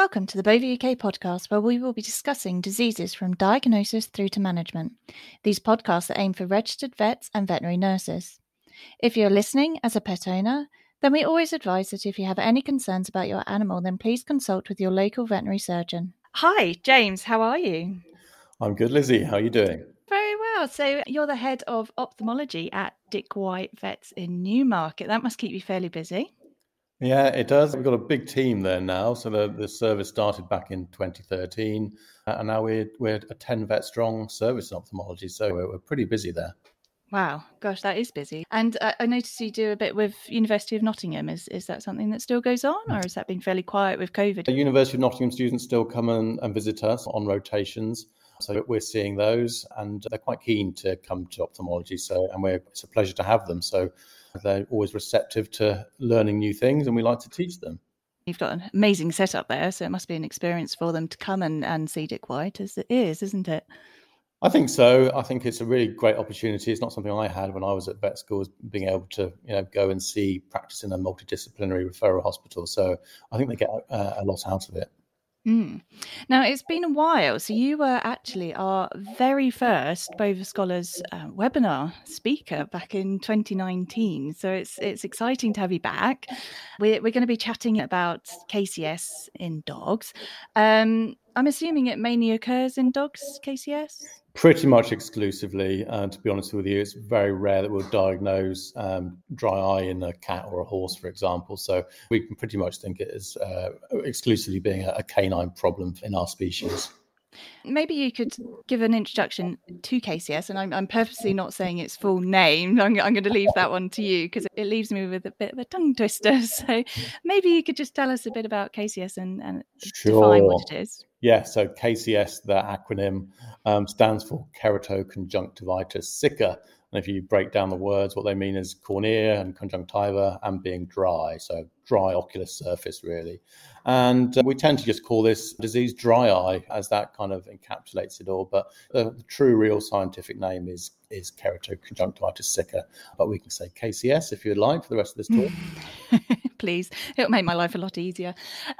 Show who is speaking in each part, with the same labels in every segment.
Speaker 1: Welcome to the Bova UK podcast, where we will be discussing diseases from diagnosis through to management. These podcasts are aimed for registered vets and veterinary nurses. If you're listening as a pet owner, then we always advise that if you have any concerns about your animal, then please consult with your local veterinary surgeon. Hi, James, how are you?
Speaker 2: I'm good, Lizzie. How are you doing?
Speaker 1: Very well. So, you're the head of ophthalmology at Dick White Vets in Newmarket. That must keep you fairly busy.
Speaker 2: Yeah, it does. We've got a big team there now. So the, the service started back in 2013, uh, and now we're we're a 10 vet strong service in ophthalmology. So we're, we're pretty busy there.
Speaker 1: Wow, gosh, that is busy. And uh, I noticed you do a bit with University of Nottingham. Is is that something that still goes on, or has that been fairly quiet with COVID?
Speaker 2: The University of Nottingham students still come and, and visit us on rotations. So we're seeing those, and they're quite keen to come to ophthalmology. So, and we're, it's a pleasure to have them. So they're always receptive to learning new things, and we like to teach them.
Speaker 1: You've got an amazing setup there, so it must be an experience for them to come and, and see Dick White as it is, isn't it?
Speaker 2: I think so. I think it's a really great opportunity. It's not something I had when I was at vet school, being able to you know go and see practice in a multidisciplinary referral hospital. So I think they get a, a lot out of it.
Speaker 1: Mm. Now, it's been a while. So, you were actually our very first Bova Scholars uh, webinar speaker back in 2019. So, it's it's exciting to have you back. We're, we're going to be chatting about KCS in dogs. Um, I'm assuming it mainly occurs in dogs, KCS?
Speaker 2: Pretty much exclusively. Uh, to be honest with you, it's very rare that we'll diagnose um, dry eye in a cat or a horse, for example. So we can pretty much think it is uh, exclusively being a, a canine problem in our species.
Speaker 1: Maybe you could give an introduction to KCS, and I'm, I'm purposely not saying its full name. I'm, I'm going to leave that one to you because it leaves me with a bit of a tongue twister. So maybe you could just tell us a bit about KCS and, and sure. define what it is.
Speaker 2: Yeah, so KCS, the acronym, um, stands for keratoconjunctivitis sicca. And if you break down the words, what they mean is cornea and conjunctiva and being dry. So dry ocular surface, really. And uh, we tend to just call this disease dry eye, as that kind of encapsulates it all. But the, the true, real scientific name is is keratoconjunctivitis sicca. But we can say KCS if you'd like for the rest of this talk.
Speaker 1: Please, it'll make my life a lot easier.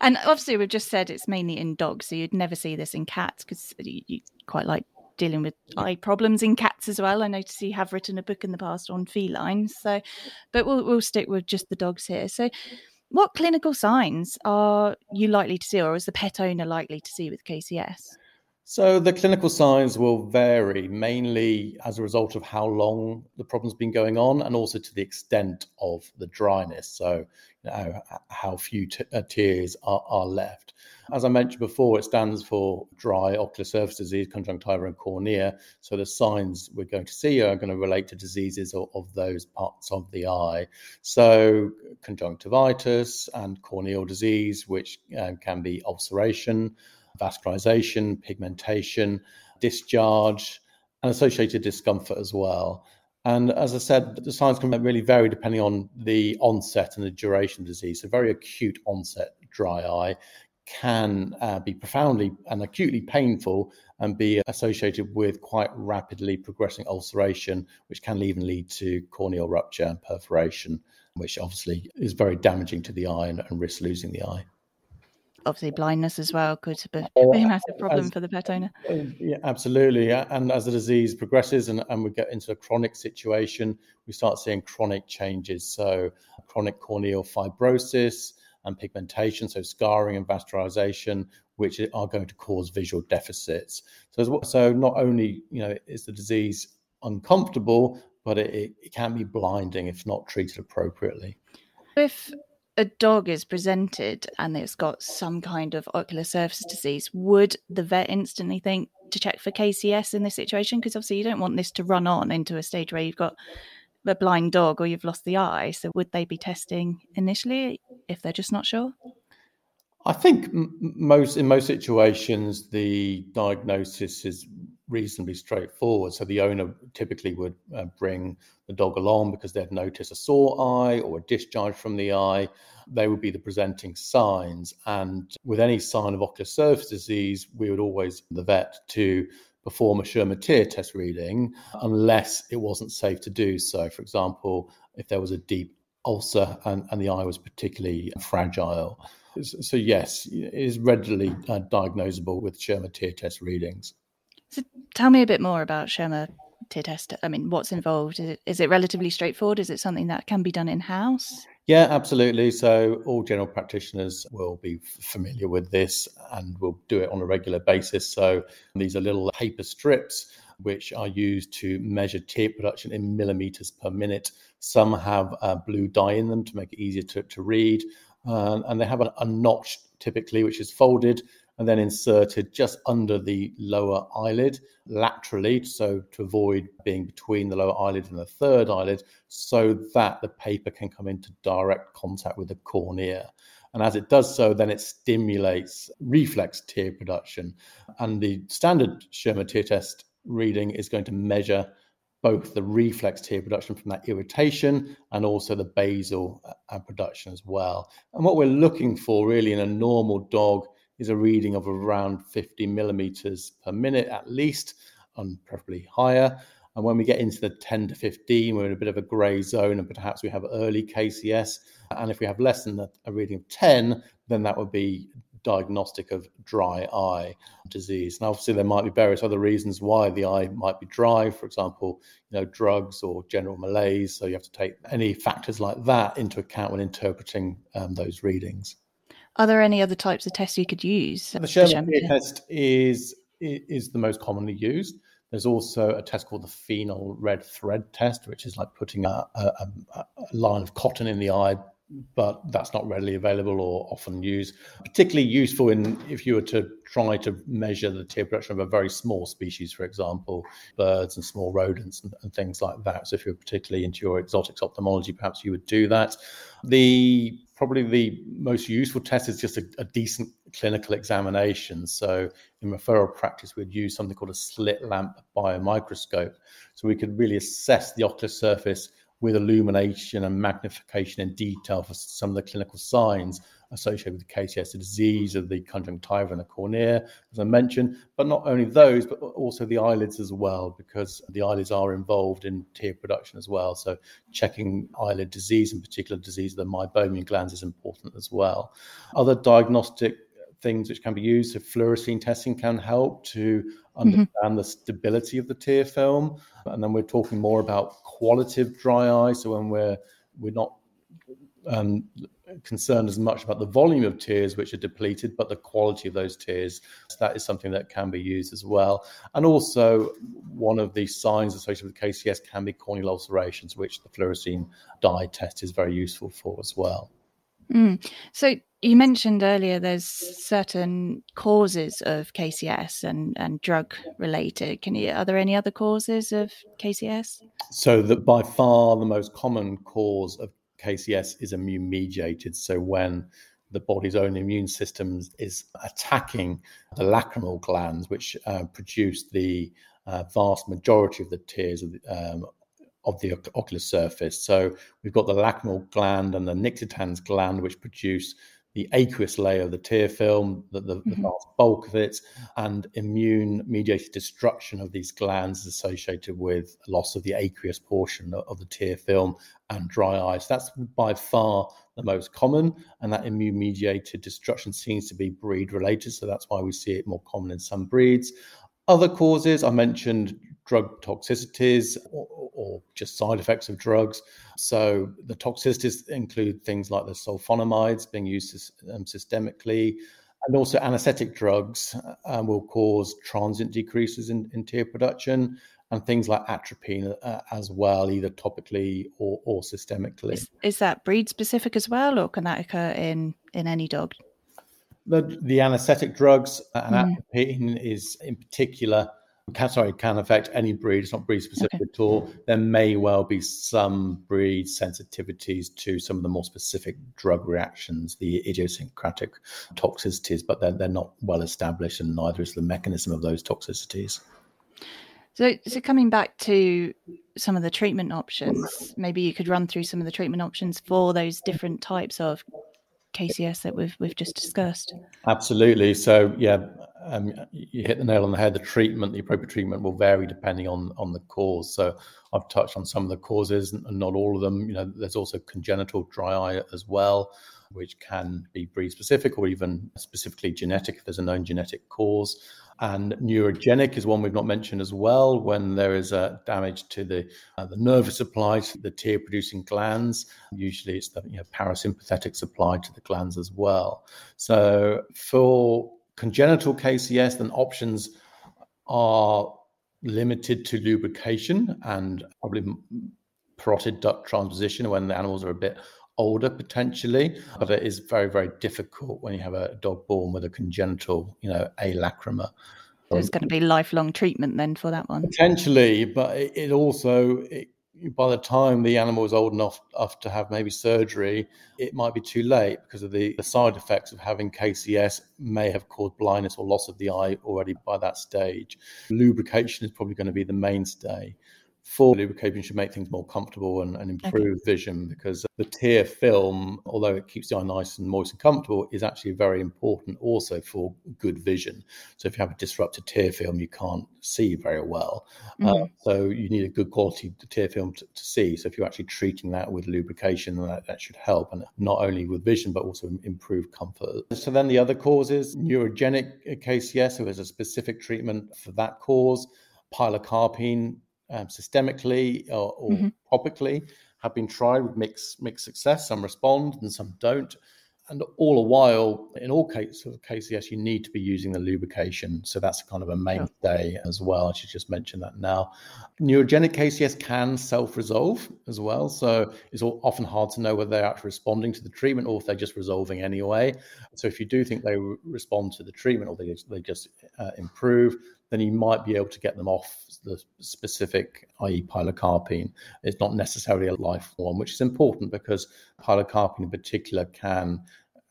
Speaker 1: and obviously, we've just said it's mainly in dogs, so you'd never see this in cats because you, you quite like dealing with eye problems in cats as well. I notice you have written a book in the past on felines. So, but we'll we'll stick with just the dogs here. So, what clinical signs are you likely to see, or is the pet owner likely to see with KCS?
Speaker 2: So the clinical signs will vary mainly as a result of how long the problem's been going on and also to the extent of the dryness. So you know, how few t- uh, tears are, are left. As I mentioned before, it stands for dry ocular surface disease, conjunctiva and cornea. So the signs we're going to see are going to relate to diseases of, of those parts of the eye. So conjunctivitis and corneal disease, which um, can be ulceration vascularization, pigmentation, discharge, and associated discomfort as well. And as I said, the signs can really vary depending on the onset and the duration of disease. So, very acute onset dry eye can uh, be profoundly and acutely painful and be associated with quite rapidly progressing ulceration, which can even lead to corneal rupture and perforation, which obviously is very damaging to the eye and, and risks losing the eye
Speaker 1: obviously blindness as well could be, oh, a massive problem as, for the pet owner.
Speaker 2: Uh, yeah, absolutely. And as the disease progresses and, and we get into a chronic situation, we start seeing chronic changes. So chronic corneal fibrosis and pigmentation, so scarring and vascularization, which are going to cause visual deficits. So, so not only you know is the disease uncomfortable, but it, it can be blinding if not treated appropriately.
Speaker 1: If a dog is presented and it's got some kind of ocular surface disease, would the vet instantly think to check for KCS in this situation? Because obviously you don't want this to run on into a stage where you've got a blind dog or you've lost the eye. So would they be testing initially if they're just not sure?
Speaker 2: I think most in most situations the diagnosis is reasonably straightforward. So the owner typically would uh, bring the dog along because they'd notice a sore eye or a discharge from the eye. They would be the presenting signs. And with any sign of ocular surface disease, we would always the vet to perform a Schirmer tear test reading unless it wasn't safe to do so. For example, if there was a deep ulcer and, and the eye was particularly fragile. So, yes, it is readily uh, diagnosable with Schirmer tear test readings.
Speaker 1: So, tell me a bit more about tear test. I mean, what's involved? Is it, is it relatively straightforward? Is it something that can be done in house?
Speaker 2: Yeah, absolutely. So, all general practitioners will be familiar with this and will do it on a regular basis. So, these are little paper strips which are used to measure tear production in millimeters per minute. Some have a blue dye in them to make it easier to, to read. Uh, and they have a, a notch typically, which is folded and then inserted just under the lower eyelid laterally, so to avoid being between the lower eyelid and the third eyelid, so that the paper can come into direct contact with the cornea. And as it does so, then it stimulates reflex tear production. And the standard Schirmer tear test reading is going to measure both the reflex tear production from that irritation and also the basal uh, production as well. And what we're looking for really in a normal dog is a reading of around 50 millimeters per minute at least, and preferably higher. And when we get into the 10 to 15, we're in a bit of a grey zone, and perhaps we have early KCS. And if we have less than a reading of 10, then that would be diagnostic of dry eye disease. And obviously, there might be various other reasons why the eye might be dry. For example, you know, drugs or general malaise. So you have to take any factors like that into account when interpreting um, those readings.
Speaker 1: Are there any other types of tests you could use?
Speaker 2: The Schirmer test is is the most commonly used. There's also a test called the phenol red thread test, which is like putting a, a, a line of cotton in the eye but that's not readily available or often used. Particularly useful in if you were to try to measure the tear production of a very small species, for example, birds and small rodents and, and things like that. So if you're particularly into your exotics ophthalmology, perhaps you would do that. The probably the most useful test is just a, a decent clinical examination. So in referral practice, we'd use something called a slit lamp biomicroscope. So we could really assess the ocular surface with illumination and magnification in detail for some of the clinical signs associated with the KCS disease of the conjunctiva and the cornea, as I mentioned. But not only those, but also the eyelids as well, because the eyelids are involved in tear production as well. So checking eyelid disease, in particular disease of the meibomian glands, is important as well. Other diagnostic things which can be used. So fluorescein testing can help to mm-hmm. understand mm-hmm. the stability of the tear film. And then we're talking more about qualitative dry eye. So when we're we're not um, concerned as much about the volume of tears which are depleted, but the quality of those tears. So that is something that can be used as well. And also, one of the signs associated with KCS can be corneal ulcerations, which the fluorescein dye test is very useful for as well.
Speaker 1: Mm. So you mentioned earlier there's certain causes of KCS and, and drug related. Can you are there any other causes of KCS?
Speaker 2: So that by far the most common cause of KCS is immune mediated. So when the body's own immune system is attacking the lacrimal glands, which uh, produce the uh, vast majority of the tears of the, um, of the ocular surface. So we've got the lacrimal gland and the nictitans gland, which produce the aqueous layer of the tear film, the, the, mm-hmm. the vast bulk of it, and immune mediated destruction of these glands associated with loss of the aqueous portion of the tear film and dry eyes. That's by far the most common, and that immune mediated destruction seems to be breed related. So that's why we see it more common in some breeds. Other causes, I mentioned drug toxicities or, or, just side effects of drugs. So the toxicities include things like the sulfonamides being used um, systemically, and also anesthetic drugs uh, will cause transient decreases in, in tear production. And things like atropine uh, as well, either topically or, or systemically.
Speaker 1: Is, is that breed specific as well, or can that occur in, in any dog?
Speaker 2: The, the anesthetic drugs and mm. atropine is in particular can, sorry, can affect any breed. It's not breed specific okay. at all. There may well be some breed sensitivities to some of the more specific drug reactions, the idiosyncratic toxicities, but they're, they're not well established, and neither is the mechanism of those toxicities.
Speaker 1: So, so coming back to some of the treatment options, maybe you could run through some of the treatment options for those different types of KCS that we've we've just discussed.
Speaker 2: Absolutely. So, yeah, um, you hit the nail on the head. The treatment, the appropriate treatment, will vary depending on on the cause. So I've touched on some of the causes, and not all of them. You know, there's also congenital dry eye as well, which can be breed specific or even specifically genetic if there's a known genetic cause. And neurogenic is one we've not mentioned as well. When there is a damage to the uh, the nervous supply, to the tear producing glands, usually it's the you know, parasympathetic supply to the glands as well. So for congenital KCS, then options are limited to lubrication and probably parotid duct transposition when the animals are a bit older potentially, but it is very, very difficult when you have a dog born with a congenital, you know, alacrima.
Speaker 1: There's going to be lifelong treatment then for that one.
Speaker 2: Potentially, but it, it also, it, by the time the animal is old enough, enough to have maybe surgery, it might be too late because of the, the side effects of having KCS may have caused blindness or loss of the eye already by that stage. Lubrication is probably going to be the mainstay for lubrication should make things more comfortable and, and improve okay. vision because the tear film, although it keeps the eye nice and moist and comfortable, is actually very important also for good vision. So if you have a disrupted tear film, you can't see very well. Uh, mm-hmm. Uh, so you need a good quality tear film to, to, see. So if you're actually treating that with lubrication, that, that should help, and not only with vision but also improve comfort. So then the other causes, neurogenic KCS, so there's a specific treatment for that cause. Pilocarpine um, systemically or, or mm-hmm. topically have been tried with mixed mixed success. Some respond and some don't. And all the while, in all cases of KCS, you need to be using the lubrication. So that's kind of a mainstay yeah. as well. I should just mention that now. Neurogenic KCS can self resolve as well. So it's often hard to know whether they're actually responding to the treatment or if they're just resolving anyway. So if you do think they respond to the treatment or they, they just uh, improve, then you might be able to get them off the specific, i.e., pilocarpine. It's not necessarily a life form, which is important because pilocarpine in particular can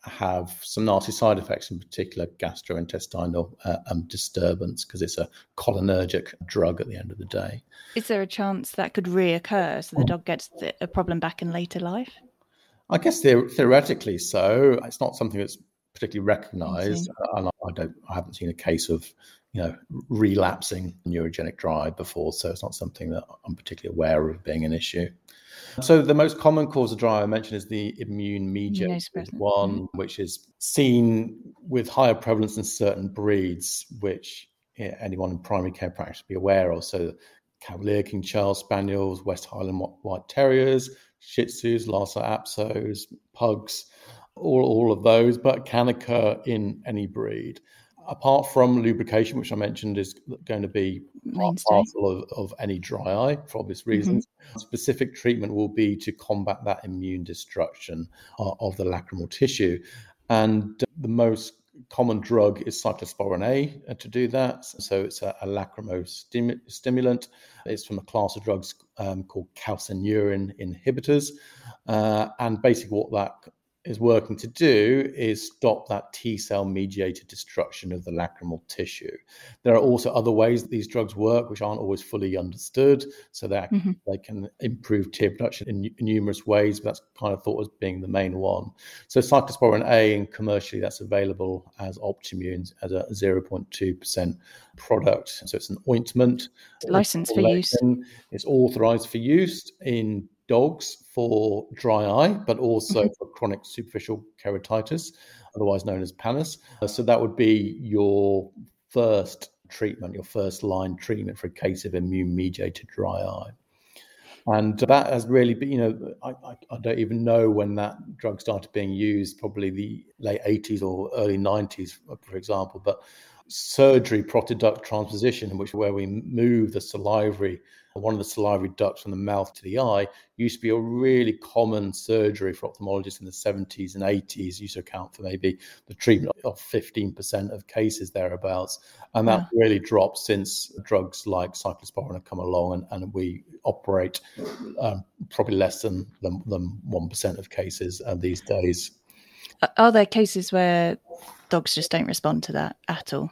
Speaker 2: have some nasty side effects, in particular gastrointestinal uh, um, disturbance, because it's a cholinergic drug at the end of the day.
Speaker 1: Is there a chance that could reoccur so the dog gets a problem back in later life?
Speaker 2: I guess theoretically so. It's not something that's particularly recognised, and I don't. I haven't seen a case of you know, relapsing neurogenic dry before, so it's not something that I'm particularly aware of being an issue. So the most common cause of dry I mentioned is the immune mediated one, which is seen with higher prevalence in certain breeds, which yeah, anyone in primary care practice should be aware of. So Cavalier King Charles Spaniels, West Highland White Terriers, Shih Tzus, Lhasa Apsos, Pugs, all, all of those, but can occur in any breed apart from lubrication, which I mentioned is going to be part of, of any dry eye for obvious mm-hmm. reasons, mm-hmm. specific treatment will be to combat that immune destruction uh, of the lacrimal tissue. And the most common drug is cyclosporin A uh, to do that. So it's a, a lacrimostimulant. It's from a class of drugs um, called calcineurin inhibitors. Uh, and basically, what that is working to do is stop that T cell mediated destruction of the lacrimal tissue. There are also other ways that these drugs work, which aren't always fully understood. So that mm-hmm. they can improve tear production in, in, numerous ways, but that's kind of thought as being the main one. So cyclosporin A, and commercially that's available as Optimmune as a 0.2% product. So it's an ointment.
Speaker 1: Licensed for use.
Speaker 2: It's authorized for use in dogs for dry eye, but also mm-hmm. for chronic superficial keratitis, otherwise known as pannus. Uh, so that would be your first treatment, your first line treatment for a case of immune mediated dry eye. And that has really been, you know, I, I, I, don't even know when that drug started being used, probably the late 80s or early 90s, for example. But surgery parotid duct transposition, in which where we move the salivary one of the salivary ducts from the mouth to the eye used to be a really common surgery for ophthalmologists in the 70s and 80s used to account for maybe the treatment of 15% of cases thereabouts. And that yeah. really dropped since drugs like cyclosporin have come along and, and we operate um, probably less than, than, than 1% of cases uh, these days
Speaker 1: are there cases where dogs just don't respond to that at all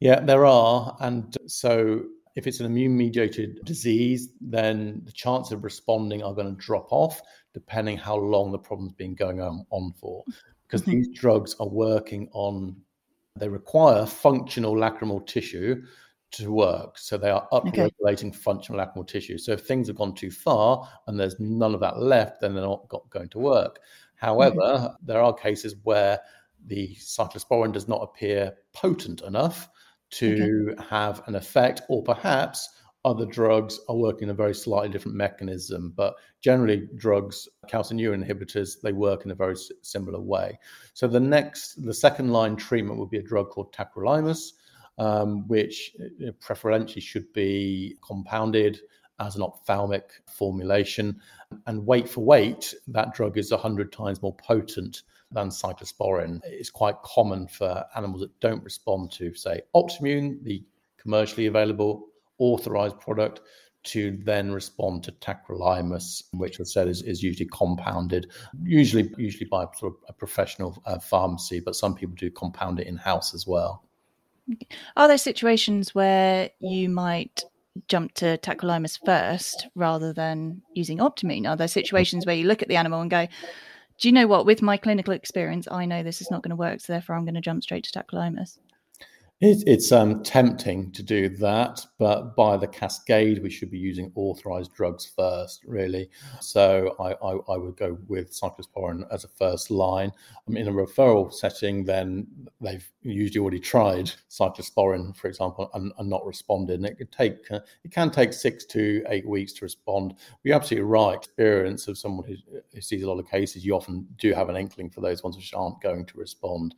Speaker 2: yeah there are and so if it's an immune mediated disease, then the chance of responding are going to drop off depending how long the problem's been going on, on for. Because mm-hmm. these drugs are working on they require functional lacrimal tissue to work. So they are upregulating okay. functional lacrimal tissue. So if things have gone too far and there's none of that left, then they're not got, going to work. However, mm-hmm. there are cases where the cyclosporin does not appear potent enough to okay. have an effect, or perhaps other drugs are working in a very slightly different mechanism. But generally, drugs, calcineurin inhibitors, they work in a very similar way. So the next, the second line treatment would be a drug called tacrolimus, um, which uh, preferentially should be compounded as an ophthalmic formulation. And weight for weight, that drug is 100 times more potent than cyclosporin. It's quite common for animals that don't respond to, say, Optimmune, the commercially available authorized product, to then respond to tacrolimus, which was said is, is usually compounded, usually usually by a professional uh, pharmacy, but some people do compound it in house as well.
Speaker 1: Are there situations where you might jump to tacrolimus first rather than using Optimmune? Are there situations where you look at the animal and go, do you know what? With my clinical experience, I know this is not going to work, so therefore I'm going to jump straight to tacrolimus.
Speaker 2: It, it's um, tempting to do that, but by the cascade, we should be using authorized drugs first, really. So I, I, I would go with cyclosporin as a first line. Mean, in a referral setting, then they've usually already tried cyclosporin, for example, and, and not responded. And it could take uh, it can take six to eight weeks to respond. But you're absolutely right. Experience of someone who, who sees a lot of cases, you often do have an inkling for those ones which aren't going to respond.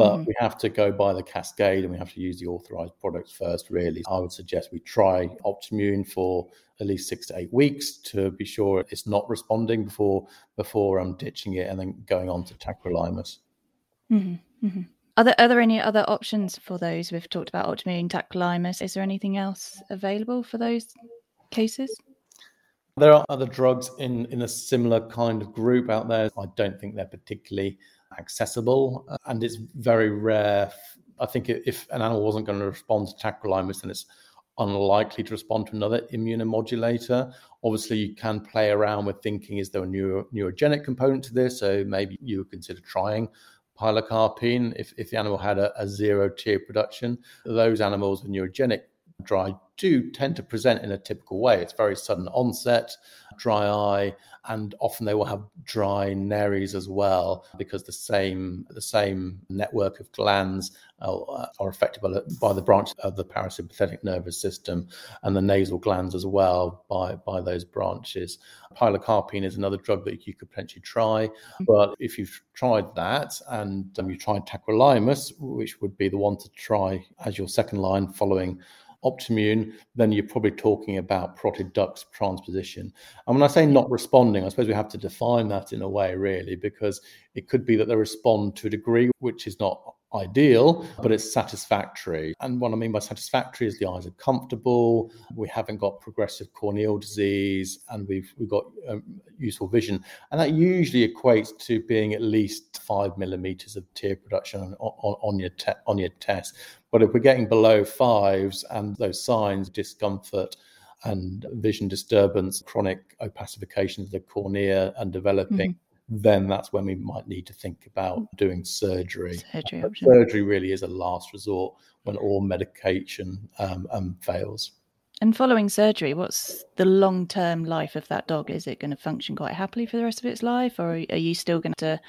Speaker 2: But mm-hmm. we have to go by the cascade and we have to use the authorized products first, really. I would suggest we try Optimmune for at least six to eight weeks to be sure it's not responding before before um, ditching it and then going on to tacrolimus.
Speaker 1: Mm-hmm. Mm-hmm. Are there, are there any other options for those? We've talked about Optimmune, tacrolimus. Is there anything else available for those cases?
Speaker 2: There are other drugs in, in a similar kind of group out there. I don't think they're particularly accessible, uh, and it's very rare. I think if an animal wasn't going to respond to tacrolimus, then it's unlikely to respond to another immunomodulator. Obviously, you can play around with thinking is there a neuro, neurogenic component to this? So maybe you would consider trying pilocarpine if, if the animal had a, a zero tear production. Those animals with neurogenic dry do tend to present in a typical way. It's very sudden onset, dry eye, and often they will have dry nares as well because the same the same network of glands are, are affected by the, by the branch of the parasympathetic nervous system and the nasal glands as well by by those branches. Pilocarpine is another drug that you could potentially try, mm-hmm. but if you've tried that and um, you tried tacrolimus, which would be the one to try as your second line following Optimmune, then you're probably talking about parotid transposition. And when I say not responding, I suppose we have to define that in a way, really, because it could be that they respond to a degree which is not ideal, but it's satisfactory. And what I mean by satisfactory is the eyes are comfortable, we haven't got progressive corneal disease, and we've we've got um, useful vision. And that usually equates to being at least five millimeters of tear production on, on, on your te- on your test. But if we're getting below fives and those signs, discomfort, and vision disturbance, chronic opacification of the cornea, and developing. Mm-hmm then that's when we might need to think about doing surgery. Surgery, surgery really is a last resort when all medication um, um, fails.
Speaker 1: And following surgery, what's the long term life of that dog? Is it going to function quite happily for the rest of its life, or are you still going to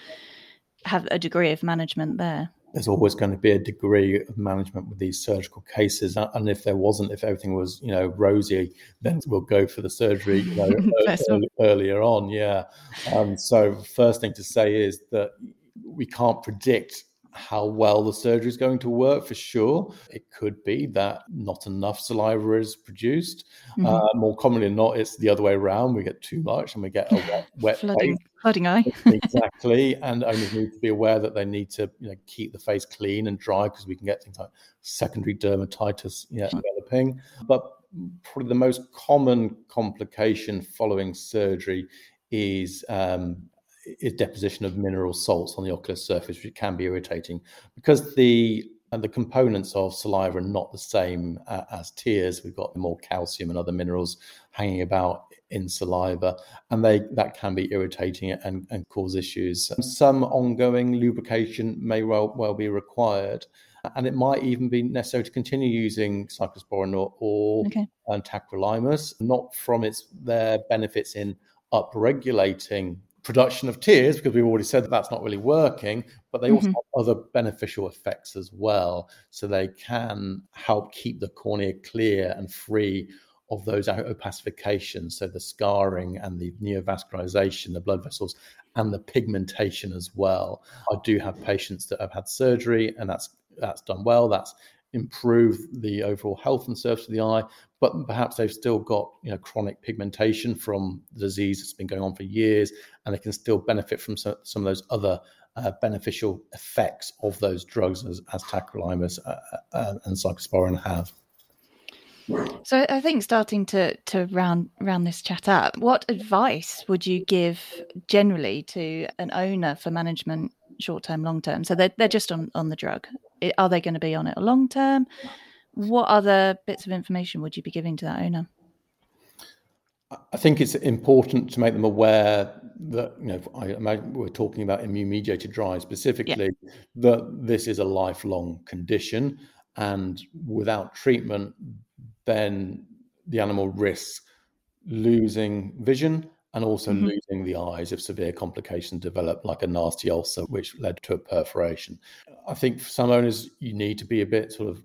Speaker 1: have a degree of management there?
Speaker 2: There's always going to be a degree of management with these surgical cases. And if there wasn't, if everything was, you know, rosy, then we'll go for the surgery you know, early, earlier on. Yeah. Um, so first thing to say is that we can't predict how well the surgery is going to work for sure. It could be that not enough saliva is produced. Mm-hmm. Uh, more commonly than not, it's the other way around. We get too much and we get a wet, wet
Speaker 1: flooding, face. flooding eye.
Speaker 2: exactly. And owners need to be aware that they need to you know, keep the face clean and dry because we can get things like secondary dermatitis you know, mm-hmm. developing. But probably the most common complication following surgery is um, is deposition of mineral salts on the ocular surface, which can be irritating because the and the components of saliva are not the same uh, as tears. We've got more calcium and other minerals hanging about in saliva, and they that can be irritating and, and cause issues. Some ongoing lubrication may well well be required. And it might even be necessary to continue using cyclosporin or, or okay. tacrolimus, not from its their benefits in upregulating production of tears because we've already said that that's not really working but they mm-hmm. also have other beneficial effects as well. So they can help keep the cornea clear and free of those opacifications so the scarring and the neovascularization the blood vessels and the pigmentation as well. I do have patients that have had surgery and that's that's done well. That's improved the overall health and surface of the eye but perhaps they've still got you know chronic pigmentation from the disease that's been going on for years, and they can still benefit from some, some of those other uh, beneficial effects of those drugs as, as tacrolimus uh, uh, and cyclosporin have.
Speaker 1: So I think starting to to round round this chat up, what advice would you give generally to an owner for management short term, long term? So they're they're just on on the drug. Are they going to be on it a long term? what other bits of information would you be giving to that owner?
Speaker 2: I think it's important to make them aware that you know I imagine we're talking about immune mediated dry specifically yeah. that this is a lifelong condition and without treatment then the animal risks losing vision and also mm-hmm. losing the eyes if severe complications develop like a nasty ulcer which led to a perforation. I think for some owners you need to be a bit sort of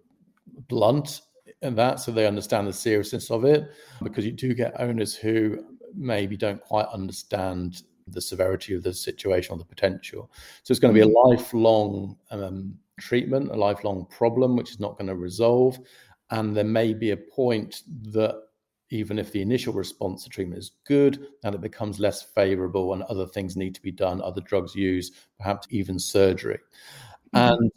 Speaker 2: blunt in that so they understand the seriousness of it because you do get owners who maybe don't quite understand the severity of the situation or the potential. So it's going to be a mm. lifelong um, treatment, a lifelong problem, which is not going to resolve. And there may be a point that even if the initial response to treatment is good, and it becomes less favorable and other things need to be done, other drugs used, perhaps even surgery. Mm-hmm. And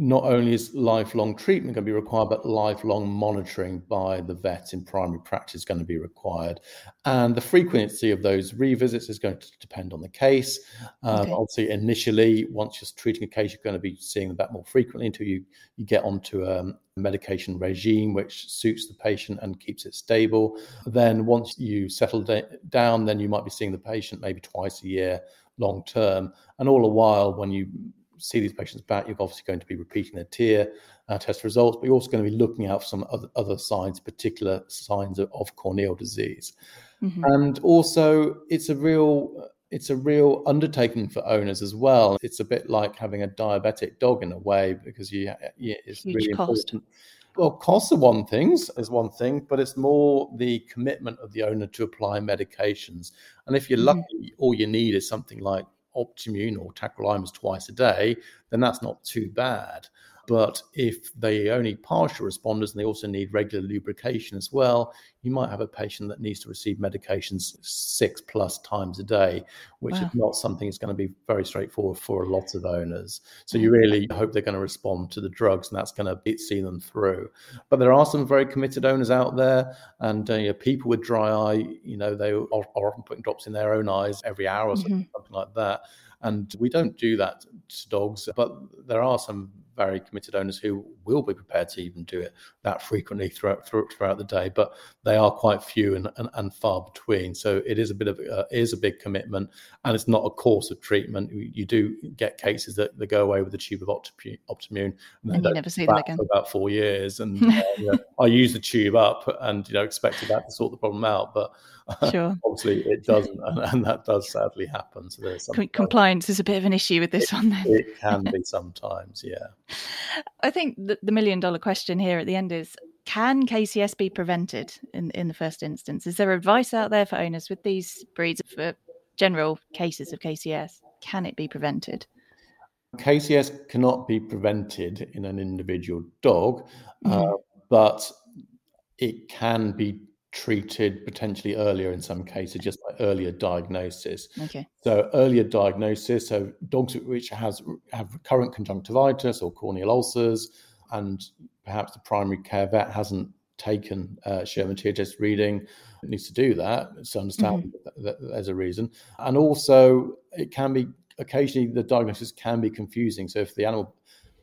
Speaker 2: not only is lifelong treatment going to be required, but lifelong monitoring by the vet in primary practice is going to be required. And the frequency of those revisits is going to depend on the case. Um, okay. Obviously, initially, once you're treating a case, you're going to be seeing the vet more frequently until you, you get onto um, a medication regime which suits the patient and keeps it stable. Then, once you settle da- down, then you might be seeing the patient maybe twice a year long term. And all the while, when you see these patients back, you're obviously going to be repeating their tear uh, test results, but you're also going to be looking out for some other, other signs, particular signs of, of corneal disease. Mm-hmm. And also, it's a real it's a real undertaking for owners as well. It's a bit like having a diabetic dog in a way because you, you it's Huge really cost. important. Well, costs are one thing is one thing, but it's more the commitment of the owner to apply medications. And if you're mm-hmm. lucky, all you need is something like Optimmune or tacrolimus twice a day, then that's not too bad. But if they only partial responders and they also need regular lubrication as well, you might have a patient that needs to receive medications six plus times a day, which wow. is not something that's going to be very straightforward for a lot of owners. So you really hope they're going to respond to the drugs and that's going to see them through. But there are some very committed owners out there, and uh, you know, people with dry eye, you know, they are, often putting drops in their own eyes every hour or mm-hmm. something like that. And we don't do that to dogs, but there are some very committed owners who will be prepared to even do it that frequently throughout throughout the day, but they are quite few and, and, and far between. So it is a bit of a, uh, is a big commitment, and it's not a course of treatment. You do get cases that, that go away with a tube of Optimmune,
Speaker 1: and, and you never see them again
Speaker 2: for about four years. And uh, you know, I use the tube up, and you know expected that to sort the problem out, but Sure. Obviously, it doesn't, and, and, that does sadly happen. So there's
Speaker 1: compliance is a bit of an issue with this
Speaker 2: it,
Speaker 1: one. Then
Speaker 2: it can be sometimes, yeah.
Speaker 1: I think the, the million dollar question here at the end is: Can KCS be prevented in in the first instance? Is there advice out there for owners with these breeds for general cases of KCS? Can it be prevented?
Speaker 2: KCS cannot be prevented in an individual dog, mm-hmm. uh, but it can be treated potentially earlier in some cases, just by earlier diagnosis.
Speaker 1: Okay.
Speaker 2: So earlier diagnosis, so dogs which has have recurrent conjunctivitis or corneal ulcers, and perhaps the primary care vet hasn't taken uh, tear test reading, it needs to do that. So understand mm-hmm. that, that there's a reason, and also it can be occasionally the diagnosis can be confusing. So if the animal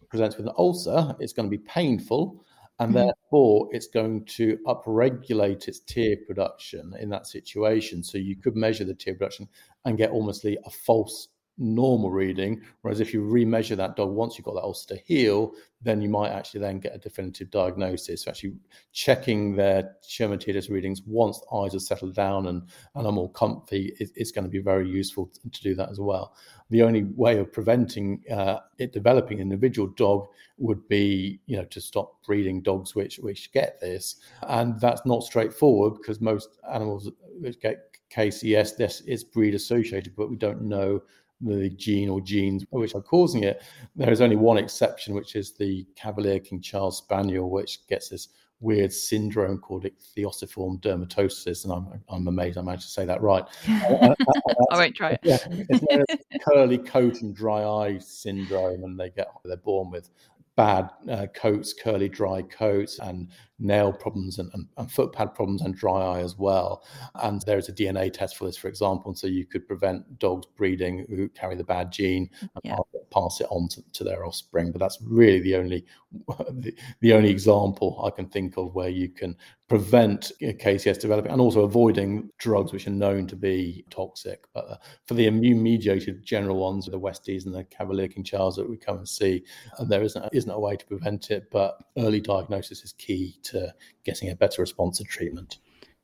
Speaker 2: presents with an ulcer, it's going to be painful and mm-hmm. therefore it's going to upregulate its tear production in that situation. So you could measure the tear production and get almost a false normal reading. Whereas if you remeasure that dog once you've got that ulcer to heal, then you might actually then get a definitive diagnosis. So actually checking their TDS readings once the eyes are settled down and, and are more comfy is, is going to be very useful to do that as well. The only way of preventing uh, it developing an individual dog would be, you know, to stop breeding dogs which which get this, and that's not straightforward because most animals which get KCS, this is breed associated, but we don't know the gene or genes which are causing it. There is only one exception, which is the Cavalier King Charles Spaniel, which gets this weird syndrome called ichthyosiform dermatosis, and I'm I'm amazed I managed to say that right.
Speaker 1: Uh, uh, uh, I won't try it.
Speaker 2: Yeah, it's curly coat and dry eye syndrome, and they get they're born with bad uh, coats, curly, dry coats, and nail problems and, and, and, foot pad problems and dry eye as well. And there is a DNA test for this, for example, And so you could prevent dogs breeding who carry the bad gene and yeah. pass it on to, to, their offspring. But that's really the only the, the, only example I can think of where you can prevent KCS developing and also avoiding drugs which are known to be toxic. But uh, for the immune mediated general ones, the Westies and the Cavalier King Charles that we come and see, and there isn't isn't a way to prevent it. But early diagnosis is key to getting a better response to treatment.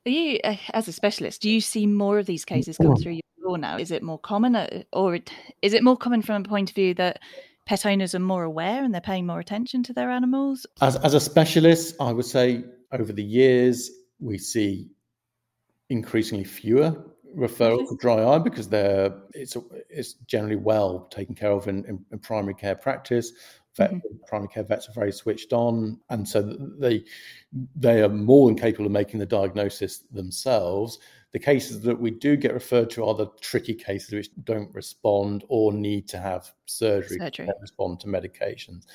Speaker 1: Are you, uh, as a specialist, do you see more of these cases come through your door now? Is it more common, uh, or is it more common from a point of view that pet owners are more aware and they're paying more attention to their animals?
Speaker 2: As, as a specialist, I would say over the years we see increasingly fewer referrals for dry eye because they're it's it's generally well taken care of in, in, in primary care practice vet, mm-hmm. primary care vets are very switched on, and so they they are more than capable of making the diagnosis themselves. The cases that we do get referred to are the tricky cases which don't respond or need to have surgery, surgery. to respond to medications.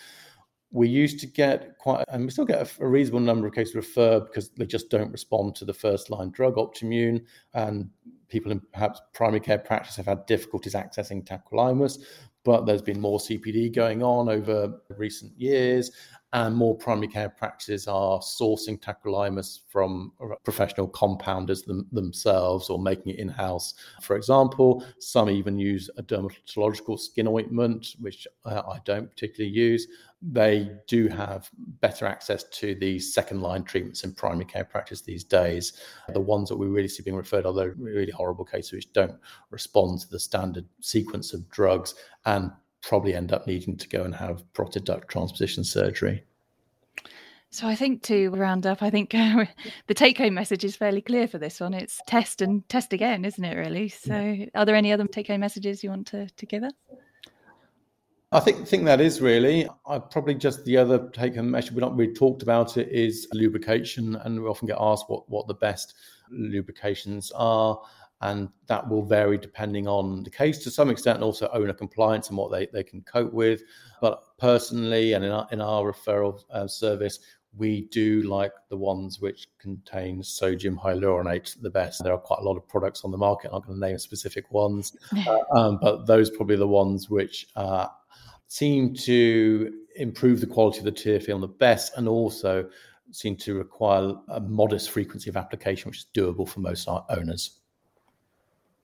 Speaker 2: We used to get quite, and we still get a, a, reasonable number of cases referred because they just don't respond to the first line drug Optimmune, and people in perhaps primary care practice have had difficulties accessing tacrolimus but there's been more CPD going on over recent years, and more primary care practices are sourcing tacrolimus from professional compounders them, themselves or making it in house. For example, some even use a dermatological skin ointment, which uh, I don't particularly use. They do have better access to the second line treatments in primary care practice these days. The ones that we really see being referred are the really horrible cases which don't respond to the standard sequence of drugs and probably end up needing to go and have parotid duct transposition surgery.
Speaker 1: So I think to round up, I think uh, the take-home message is fairly clear for this one. It's test and test again, isn't it? Really. So, yeah. are there any other take-home messages you want to, to give us?
Speaker 2: I think think that is really. I probably just the other take-home message we not really talked about it is lubrication, and we often get asked what what the best lubrications are and that will vary depending on the case to some extent, and also owner compliance and what they, they can cope with. But personally, and in our, in our referral uh, service, we do like the ones which contain sodium hyaluronate the best. There are quite a lot of products on the market. I'm not going to name specific ones, uh, um, but those probably the ones which uh, seem to improve the quality of the tear film the best, and also seem to require a modest frequency of application, which is doable for most owners.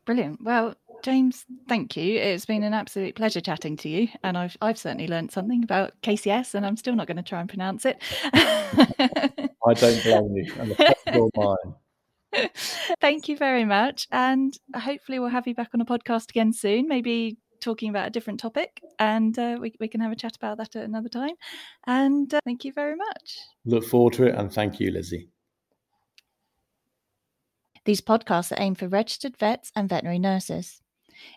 Speaker 1: Brilliant. Well, James, thank you. It's been an absolute pleasure chatting to you, and I've I've certainly learned something about KCS, and I'm still not going to try and pronounce it.
Speaker 2: I don't blame you, the mine.
Speaker 1: Thank you very much, and hopefully we'll have you back on a podcast again soon. Maybe talking about a different topic, and uh, we we can have a chat about that at another time. And uh, thank you very much.
Speaker 2: Look forward to it, and thank you, Lizzie.
Speaker 1: These podcasts are aimed for registered vets and veterinary nurses.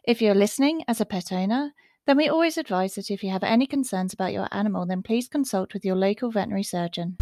Speaker 1: If you're listening as a pet owner, then we always advise that if you have any concerns about your animal, then please consult with your local veterinary surgeon.